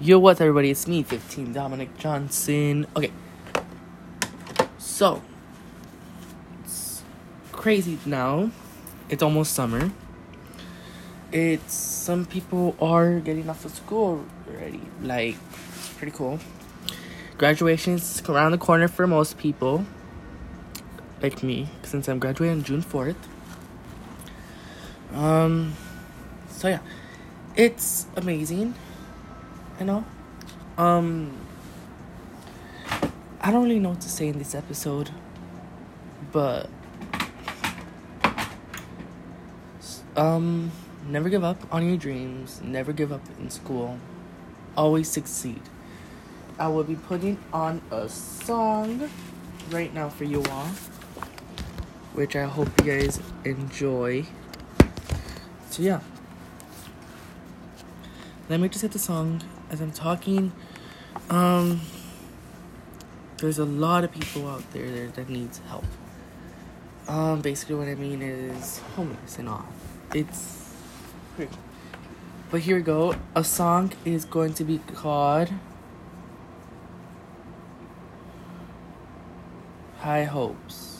Yo, what's everybody? It's me, 15 Dominic Johnson. Okay. So, it's crazy now. It's almost summer. It's some people are getting off of school already. Like, it's pretty cool. Graduation's around the corner for most people. Like me, since I'm graduating June 4th. Um, so yeah, it's amazing you know? Um i don't really know what to say in this episode but um never give up on your dreams never give up in school always succeed. I will be putting on a song right now for you all which i hope you guys enjoy. So yeah let me just hit the song as I'm talking, um, there's a lot of people out there that needs help. Um, basically, what I mean is homeless and all. It's pretty. But here we go. A song is going to be called High Hopes.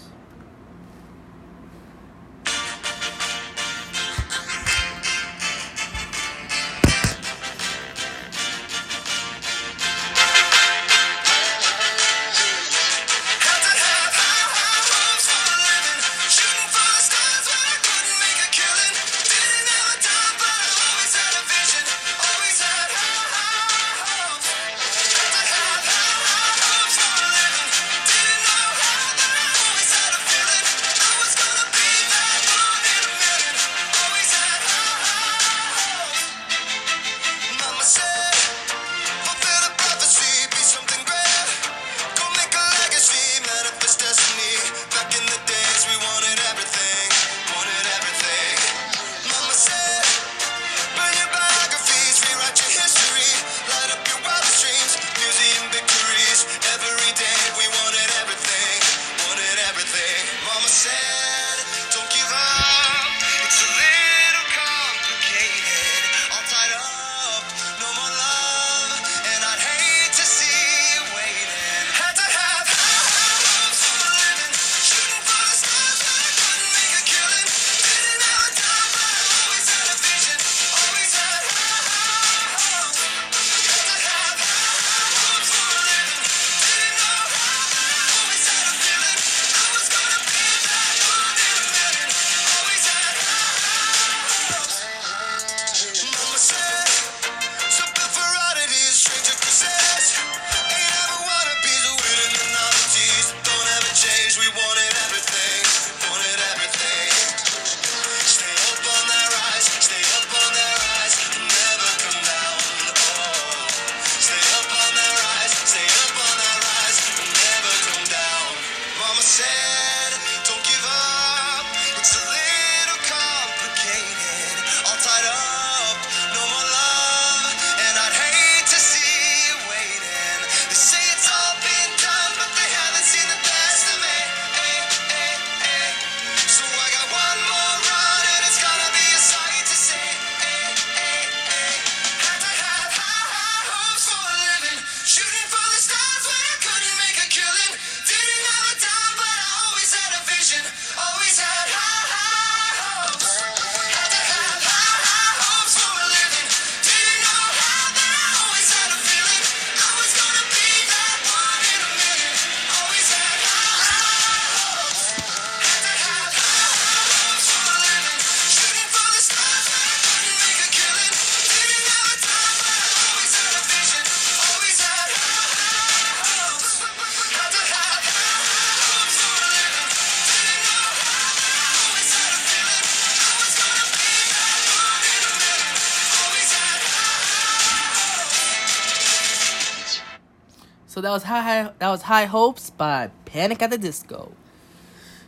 So that was high, that was High Hopes by Panic at the Disco.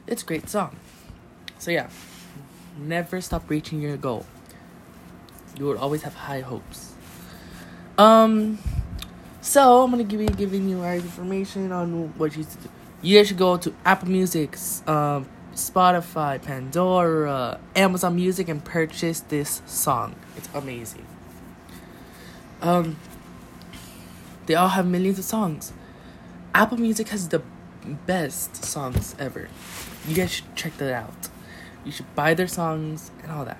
It's a great song. So yeah, never stop reaching your goal. You will always have high hopes. Um, so I'm gonna you giving you our information on what you should do. You should go to Apple Music, um, Spotify, Pandora, Amazon Music, and purchase this song. It's amazing. Um, They all have millions of songs. Apple Music has the best songs ever. You guys should check that out. You should buy their songs and all that.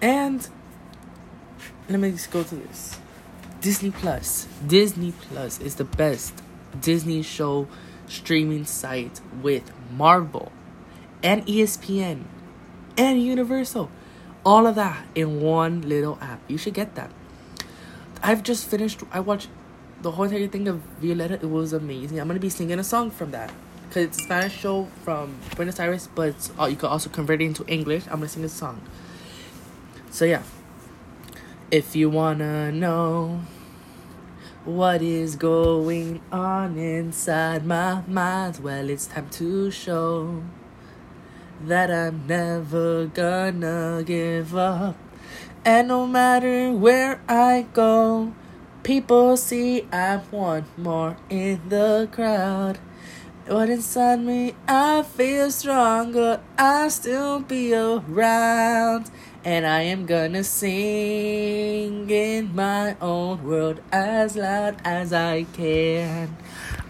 And let me just go to this. Disney Plus. Disney Plus is the best Disney show streaming site with Marvel and ESPN and Universal. All of that in one little app. You should get that. I've just finished. I watched the whole entire thing of Violetta. It was amazing. I'm gonna be singing a song from that because it's a Spanish show from Buenos Aires, but you can also convert it into English. I'm gonna sing a song. So yeah, if you wanna know what is going on inside my mind, well, it's time to show that I'm never gonna give up. And no matter where I go, people see I'm one more in the crowd. But inside me, I feel stronger. I'll still be around. And I am gonna sing in my own world as loud as I can.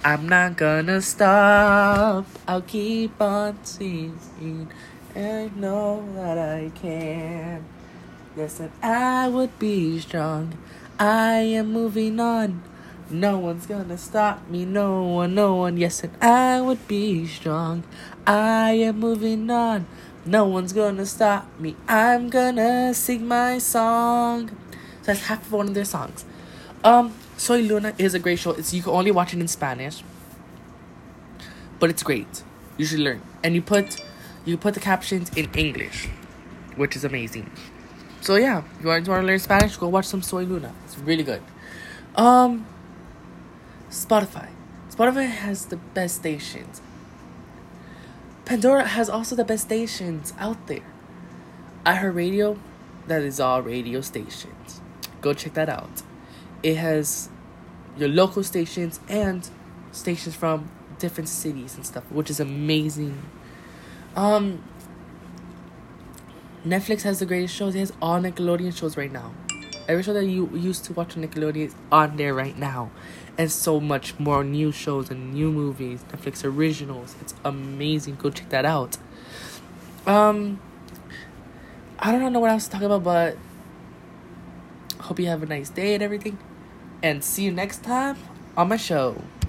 I'm not gonna stop. I'll keep on singing. And I know that I can. Yes, and I would be strong. I am moving on. No one's gonna stop me, no one, no one. Yes, and I would be strong. I am moving on. No one's gonna stop me. I'm gonna sing my song. So that's half of one of their songs. Um, Soy Luna is a great show. It's you can only watch it in Spanish, but it's great. You should learn, and you put you put the captions in English, which is amazing. So yeah, if you want to learn Spanish, go watch some Soy Luna. It's really good. Um, Spotify. Spotify has the best stations. Pandora has also the best stations out there. iHeartRadio, that is all radio stations. Go check that out. It has your local stations and stations from different cities and stuff, which is amazing. Um, Netflix has the greatest shows. It has all Nickelodeon shows right now. Every show that you used to watch on Nickelodeon is on there right now. And so much more new shows and new movies, Netflix originals. It's amazing. Go check that out. Um I don't know what else to talk about, but hope you have a nice day and everything. And see you next time on my show.